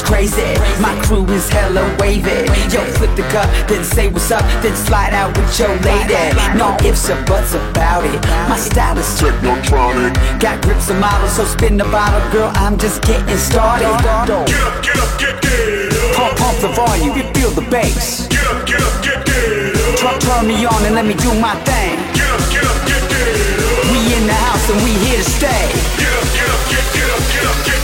is crazy. My crew is hella wavy. Yo, flip the cup, then say what's up, then slide out with your lady. No ifs or buts about it. My style is technotronic. Got grips and models, so spin the bottle, girl. I'm just getting started. Get up, get up, get, get up Pump, pump the volume, you feel the bass. Get up, get up, get, get up Turn, turn me on and let me do my thing. Get up, get up, get, get up We in the house and we here to stay. Get up, get up, get, get up, get up, get Get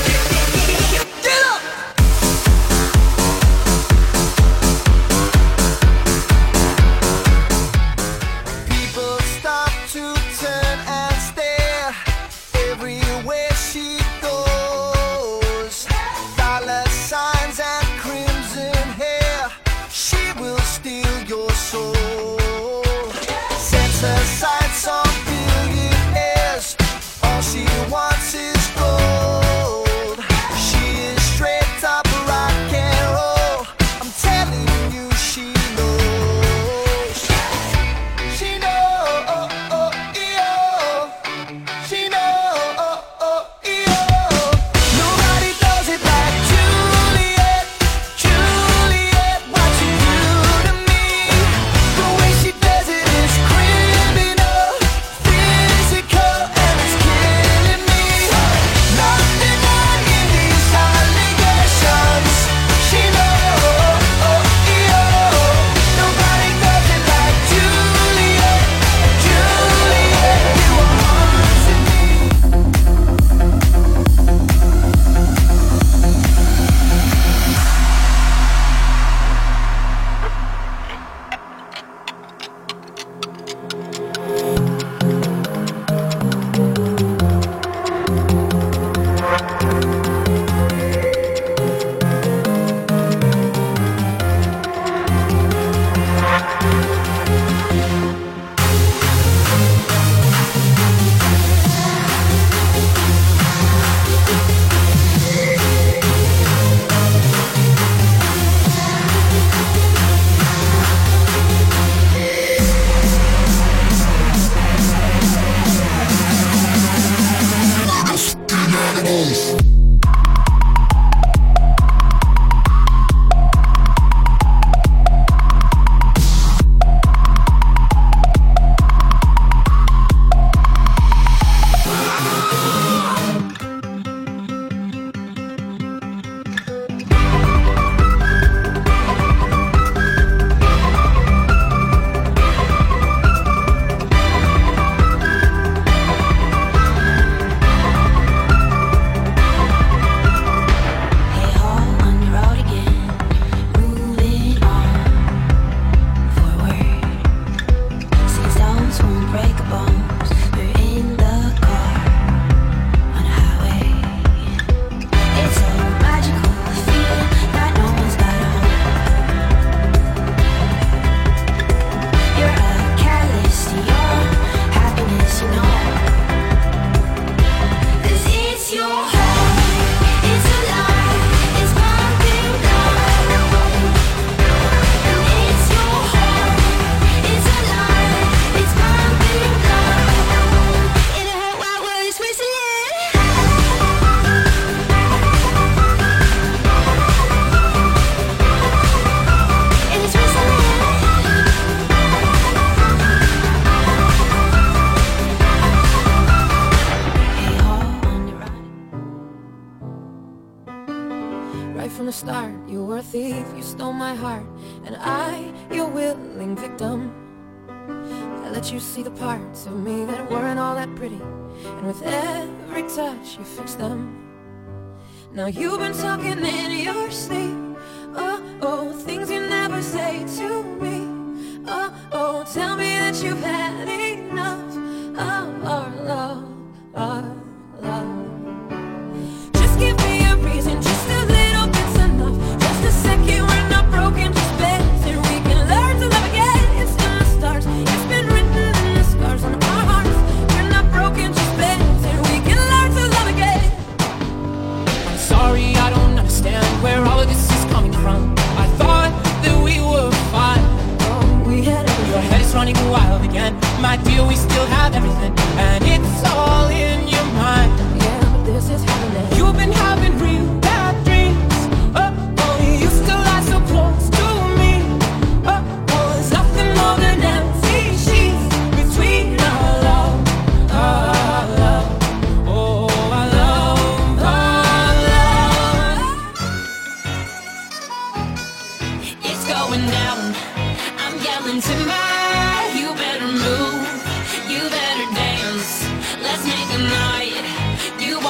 you've had.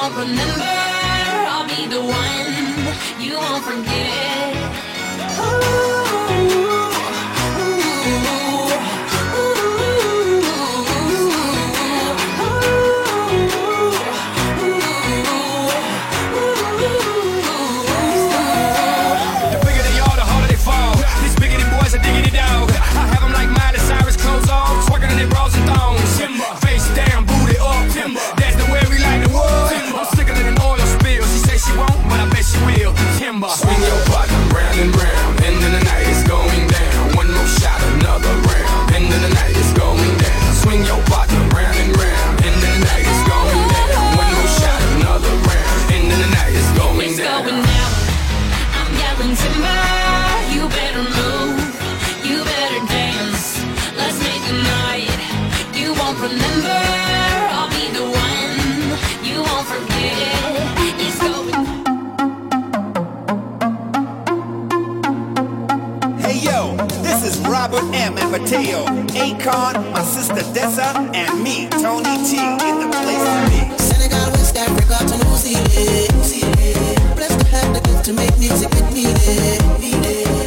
won't remember. I'll be the one you won't forget. Robert M. and Mateo, Akon, my sister Dessa, and me, Tony T. In the place to be. Senegal, West Africa to New Zealand. Blessed to have the gift to make music with me. There, me.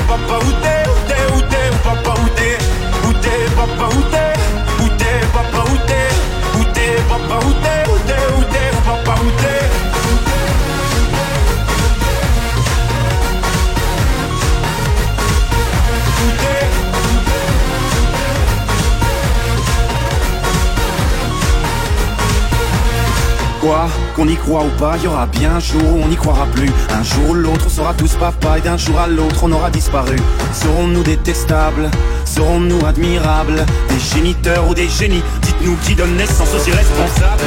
t'es, papa, où t'es, où t'es, où t'es, papa, où t'es, où t'es, papa, où t'es, où t'es, papa, où t'es, où t'es, papa, où t'es, où t'es, où t'es, papa, où t'es. Quoi Qu'on y croit ou pas, y aura bien un jour où on n'y croira plus. Un jour ou l'autre, on sera tous papa et d'un jour à l'autre, on aura disparu. Serons-nous détestables? Serons-nous admirables? Des géniteurs ou des génies? Dites-nous qui donne naissance aux irresponsables.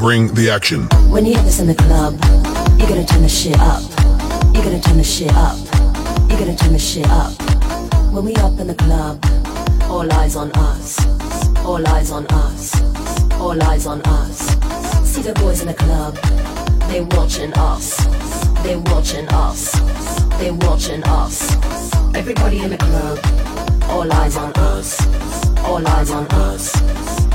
Bring the action. When you have this in the club, you're gonna turn the shit up. You're gonna turn the shit up. You're gonna turn the shit up. When we up in the club, all eyes on us. All eyes on us. All eyes on us. See the boys in the club. They watching us. They watching us. They watching us. Everybody in the club. All eyes on us. All eyes on us.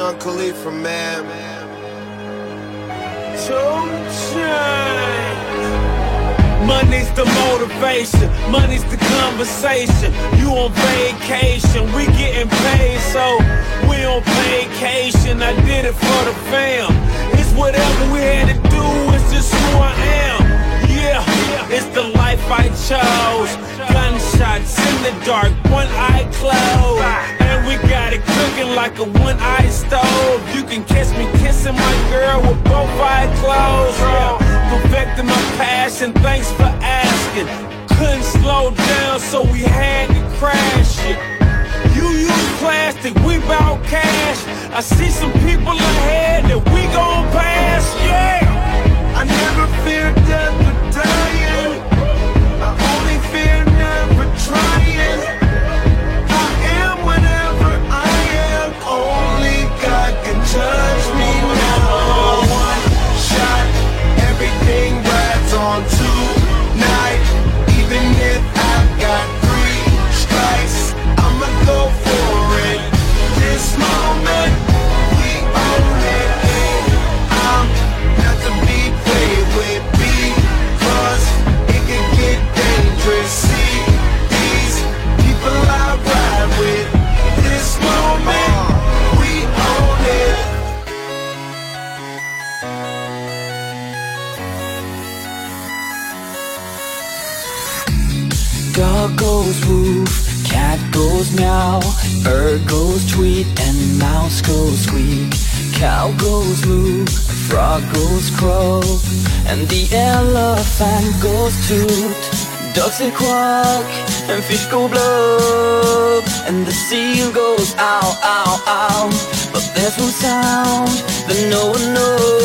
Sean Khalifa, man. Money's the motivation, money's the conversation. You on vacation, we getting paid, so we on vacation. I did it for the fam. It's whatever we had to do, it's just who I am. It's the life I chose. Gunshots in the dark, one eye closed. And we got it cooking like a one eye stove. You can catch me kissing my girl with both eyes closed. Yeah. Perfecting my passion, thanks for asking. Couldn't slow down, so we had to crash it. You use plastic, we bout cash. I see some people ahead that we gon' pass, yeah. I never fear death They quack, and fish go blub, and the seal goes ow, ow, ow. But there's one sound that no one knows.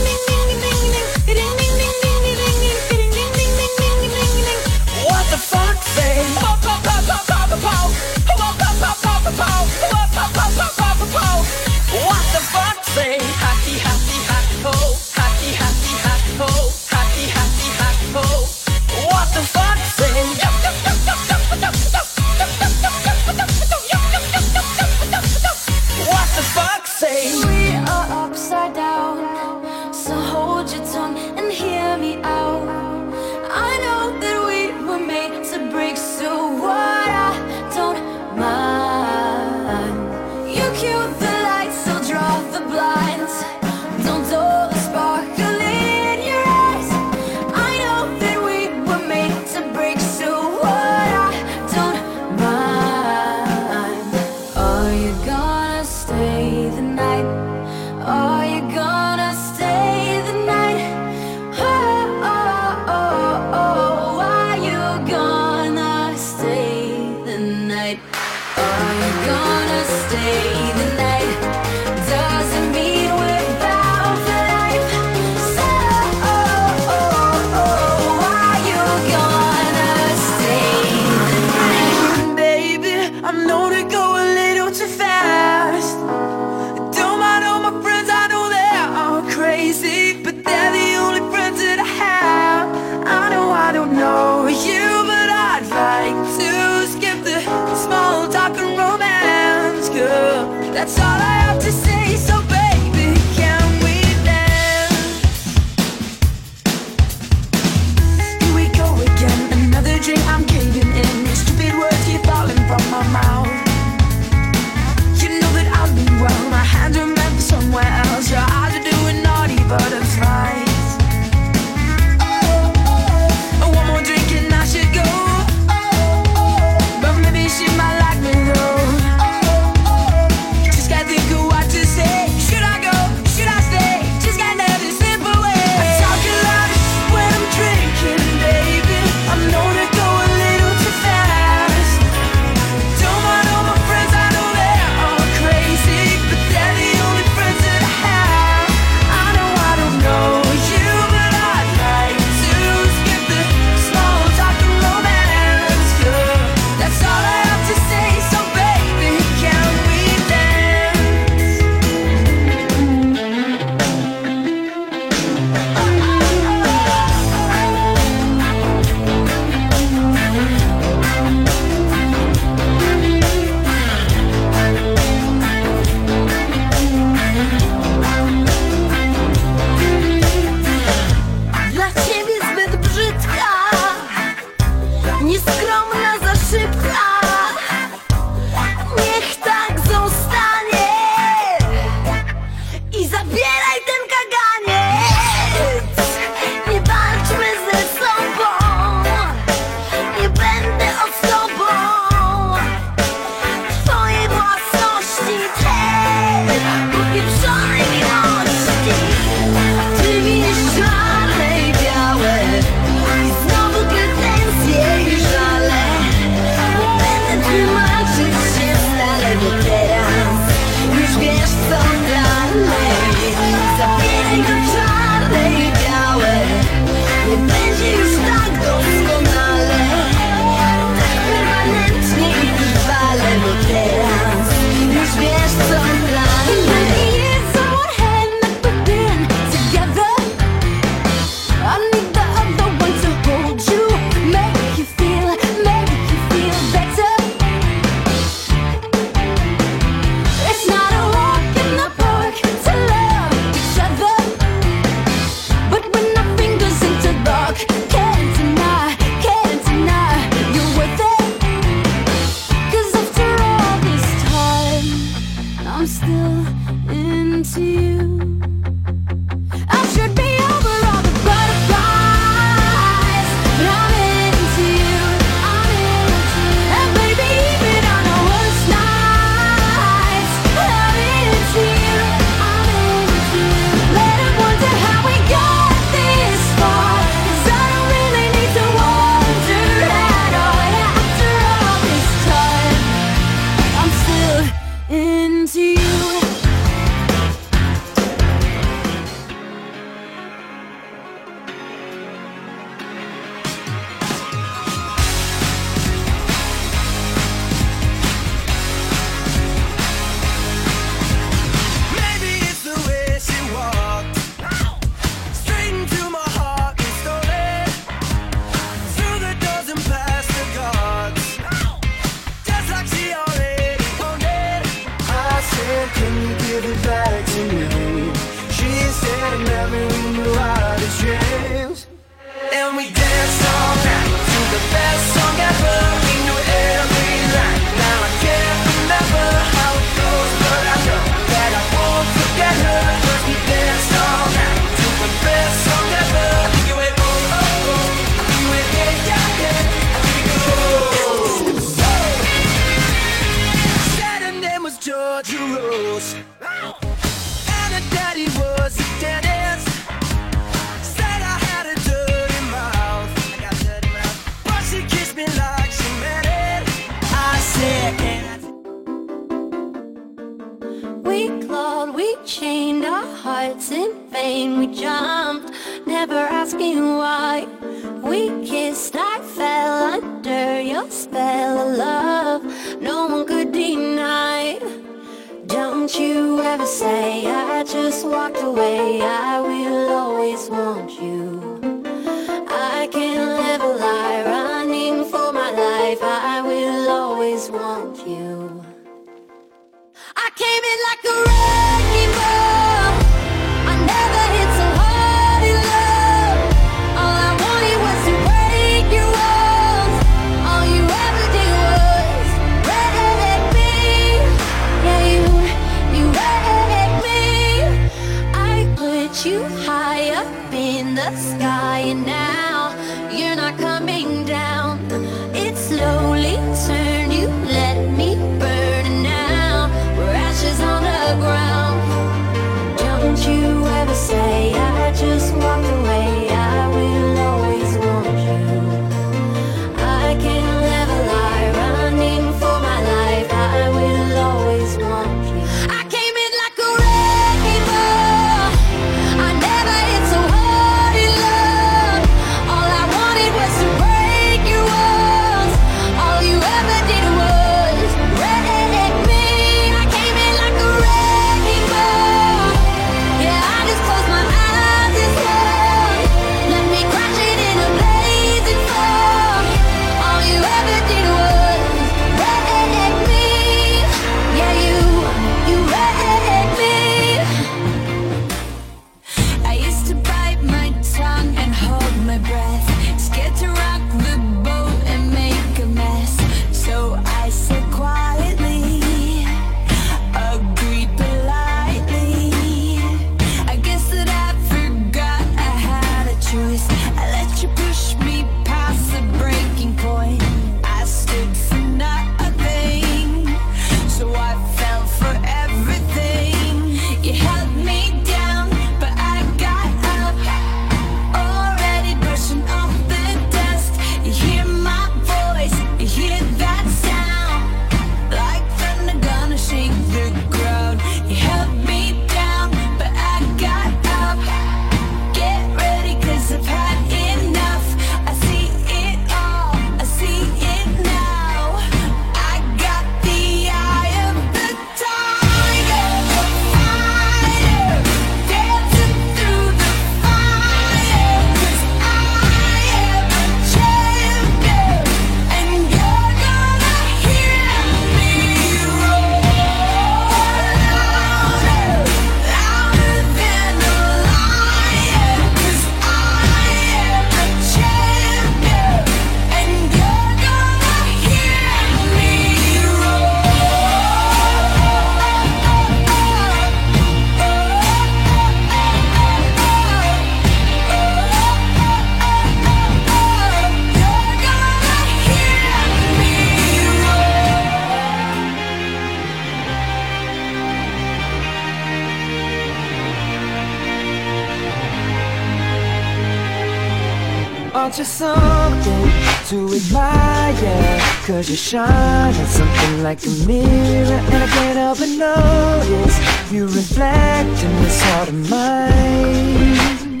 something to admire. Cause you shine like something like a mirror. And I can't help but notice You reflect in this heart of mine.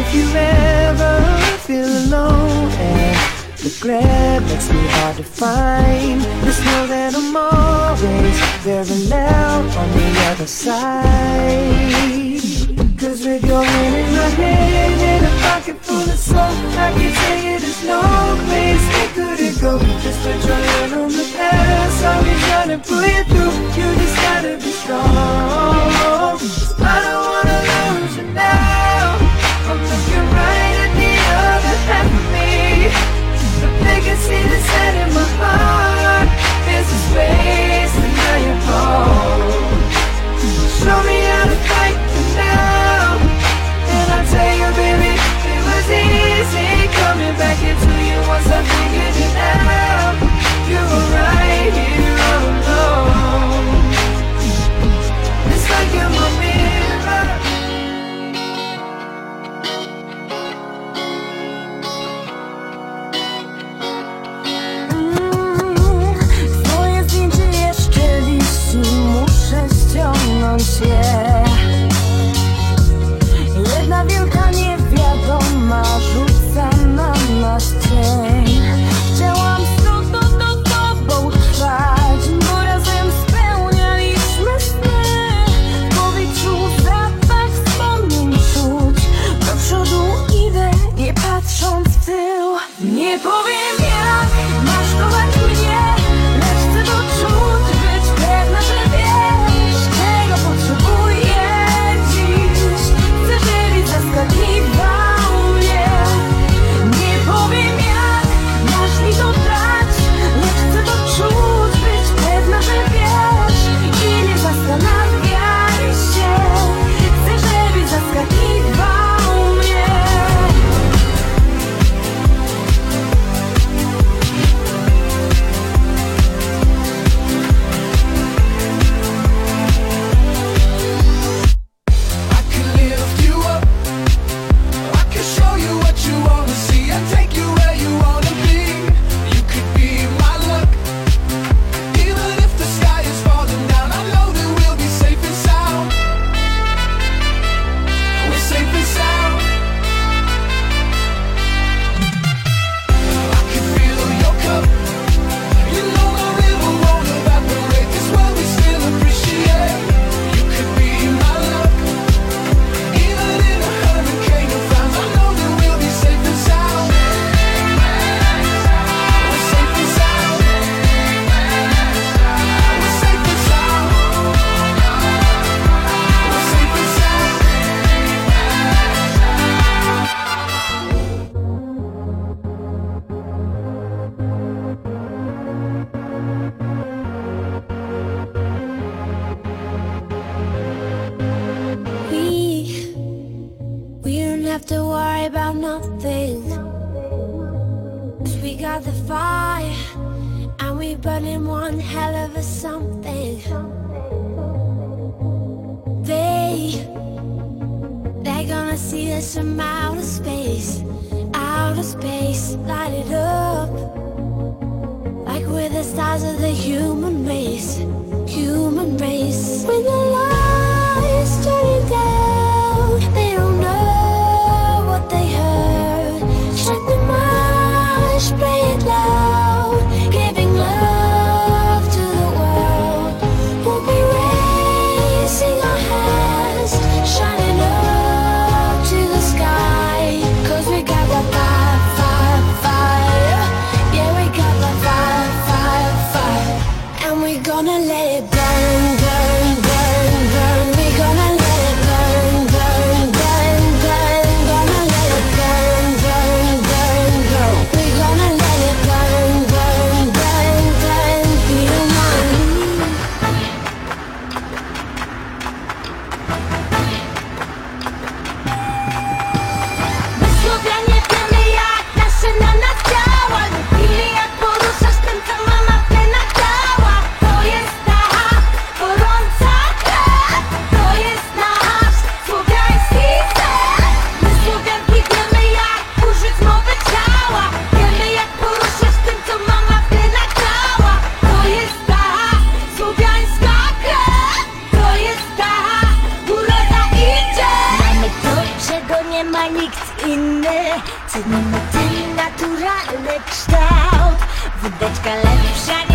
If you ever feel alone and the glare makes me hard to find Just know that I'm always very loud on the other side. Cause with your hand in my hand and a pocket full of soul, I can tell you there's no place we couldn't go. Just put your hand on the past, I'll be trying to pull you through. Cenimy ten naturalny kształt. Wódeczka lepsza